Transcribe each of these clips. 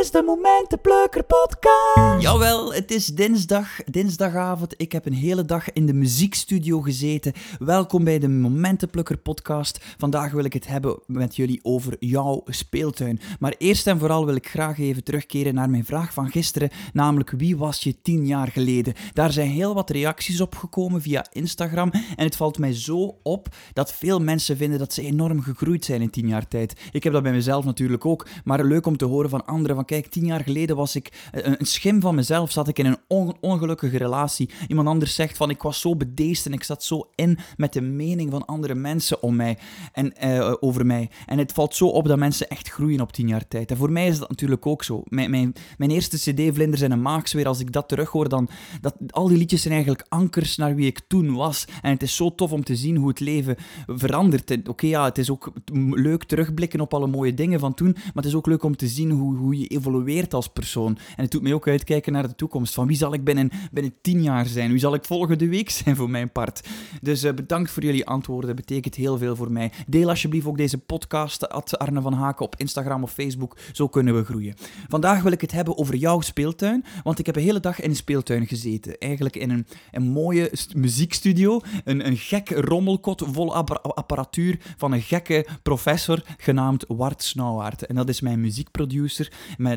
is de Momentenplukker podcast. Jawel, het is dinsdag, dinsdagavond. Ik heb een hele dag in de muziekstudio gezeten. Welkom bij de Momentenplukker podcast. Vandaag wil ik het hebben met jullie over jouw speeltuin. Maar eerst en vooral wil ik graag even terugkeren naar mijn vraag van gisteren, namelijk wie was je tien jaar geleden? Daar zijn heel wat reacties op gekomen via Instagram en het valt mij zo op dat veel mensen vinden dat ze enorm gegroeid zijn in tien jaar tijd. Ik heb dat bij mezelf natuurlijk ook, maar leuk om te horen van anderen van kijk, tien jaar geleden was ik een, een schim van mezelf, zat ik in een on- ongelukkige relatie. Iemand anders zegt van ik was zo bedeesd en ik zat zo in met de mening van andere mensen om mij en eh, over mij. En het valt zo op dat mensen echt groeien op tien jaar tijd. En voor mij is dat natuurlijk ook zo. Mijn, mijn, mijn eerste cd, Vlinders en een Maaksfeer, als ik dat terughoor, dan... Dat, al die liedjes zijn eigenlijk ankers naar wie ik toen was. En het is zo tof om te zien hoe het leven verandert. Oké, ja, het is ook leuk terugblikken op alle mooie dingen van toen, maar het is ook leuk om te zien hoe, hoe je evolueert als persoon. En het doet mij ook uitkijken naar de toekomst. Van wie zal ik binnen, binnen tien jaar zijn? Wie zal ik volgende week zijn voor mijn part? Dus eh, bedankt voor jullie antwoorden. Dat betekent heel veel voor mij. Deel alsjeblieft ook deze podcast, at Arne van Haken, op Instagram of Facebook. Zo kunnen we groeien. Vandaag wil ik het hebben over jouw speeltuin. Want ik heb een hele dag in een speeltuin gezeten. Eigenlijk in een, een mooie st- muziekstudio. Een, een gek rommelkot vol appa- apparatuur van een gekke professor genaamd Wart Snauwaard. En dat is mijn muziekproducer.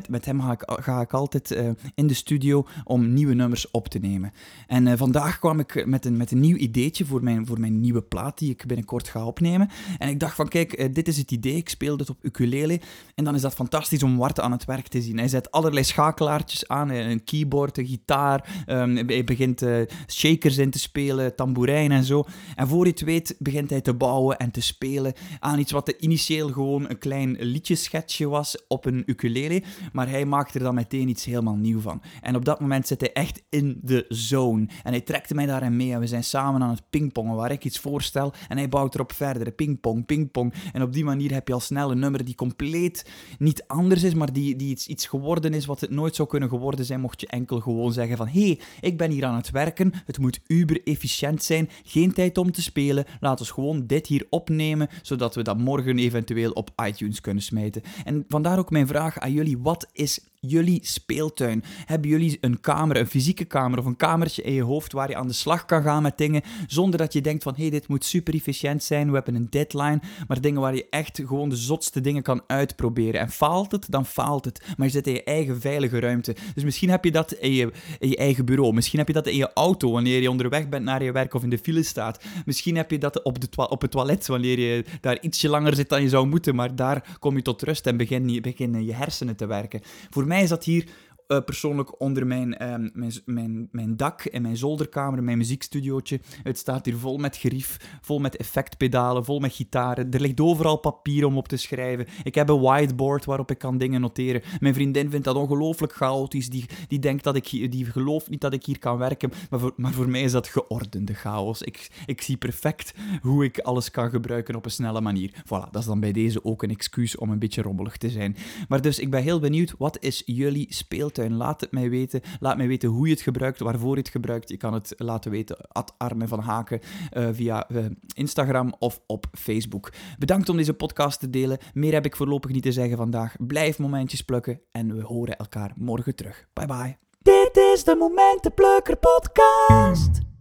Met hem ga ik, altijd eh, in de studio om nieuwe nummers op te nemen. En eh, vandaag kwam ik met een, met een nieuw ideetje voor mijn, voor mijn nieuwe plaat die ik binnenkort ga opnemen. En ik dacht van kijk, eh, dit is het idee. Ik speel dit op ukulele. En dan is dat fantastisch om Wart aan het werk te zien. Hij zet allerlei schakelaartjes aan. Een keyboard, een gitaar. ehm, hij begint shakers in te spelen, tamboerijn en zo. En voor je het weet begint hij te bouwen en te spelen aan iets wat initieel gewoon een klein liedjeschetsje was op een ukulele. Maar hij maakt er dan meteen iets helemaal nieuw van. En op dat moment zit hij echt in de zone. En hij trekte mij daarin mee en we zijn samen aan het pingpongen waar ik iets voorstel en hij bouwt erop verder. Pingpong, pingpong. En op die manier heb je al snel een nummer die compleet niet anders is, maar die, die iets, iets geworden is wat het nooit zou kunnen geworden zijn mocht je enkel gewoon zeggen van hé, hey, ik ben hier aan het werken, het moet uber efficiënt zijn, geen tijd om te spelen, laat ons gewoon dit hier opnemen, zodat we dat morgen eventueel op iTunes kunnen smijten. En vandaar ook mijn vraag aan jullie, wat is jullie speeltuin? Hebben jullie een kamer, een fysieke kamer of een kamertje in je hoofd waar je aan de slag kan gaan met dingen zonder dat je denkt van hé, hey, dit moet super efficiënt zijn, we hebben een deadline, maar dingen waar je echt gewoon de zotste dingen kan uitproberen. En faalt het, dan faalt het, maar je zit in je eigen veilige ruimte. Dus misschien heb je dat in je, in je eigen bureau, misschien heb je dat in je auto wanneer je onderweg bent naar je werk of in de file staat. Misschien heb je dat op, de op het toilet wanneer je daar ietsje langer zit dan je zou moeten, maar daar kom je tot rust en begin, beginnen je hersenen te werken. Voor mij is dat hier eh, persoonlijk onder mijn, ehm, mijn, mijn, mijn dak in mijn zolderkamer, mijn muziekstudiootje. Het staat hier vol met gerief, vol met effectpedalen, vol met gitaren. Er ligt overal papier om op te schrijven. Ik heb een whiteboard waarop ik kan dingen noteren. Mijn vriendin vindt dat ongelooflijk chaotisch. Die, die denkt dat ik die gelooft niet dat ik hier kan werken. Maar voor, maar voor mij is dat geordende chaos. Ik, ik zie perfect hoe ik alles kan gebruiken op een snelle manier. Voilà, dat is dan bij deze ook een excuus om een beetje rommelig te zijn. Maar dus ik ben heel benieuwd, wat is jullie speeltuin? Laat het mij weten. Laat mij weten hoe je het gebruikt, waarvoor je het gebruikt. Je kan het laten weten, at Arne van Haken, eh, via eh, Instagram of op Facebook. Bedankt om deze podcast te delen. Meer heb ik voorlopig niet te zeggen vandaag. Blijf momentjes plukken en we horen elkaar morgen terug. Bye bye. Dit is de Momentenplukker podcast.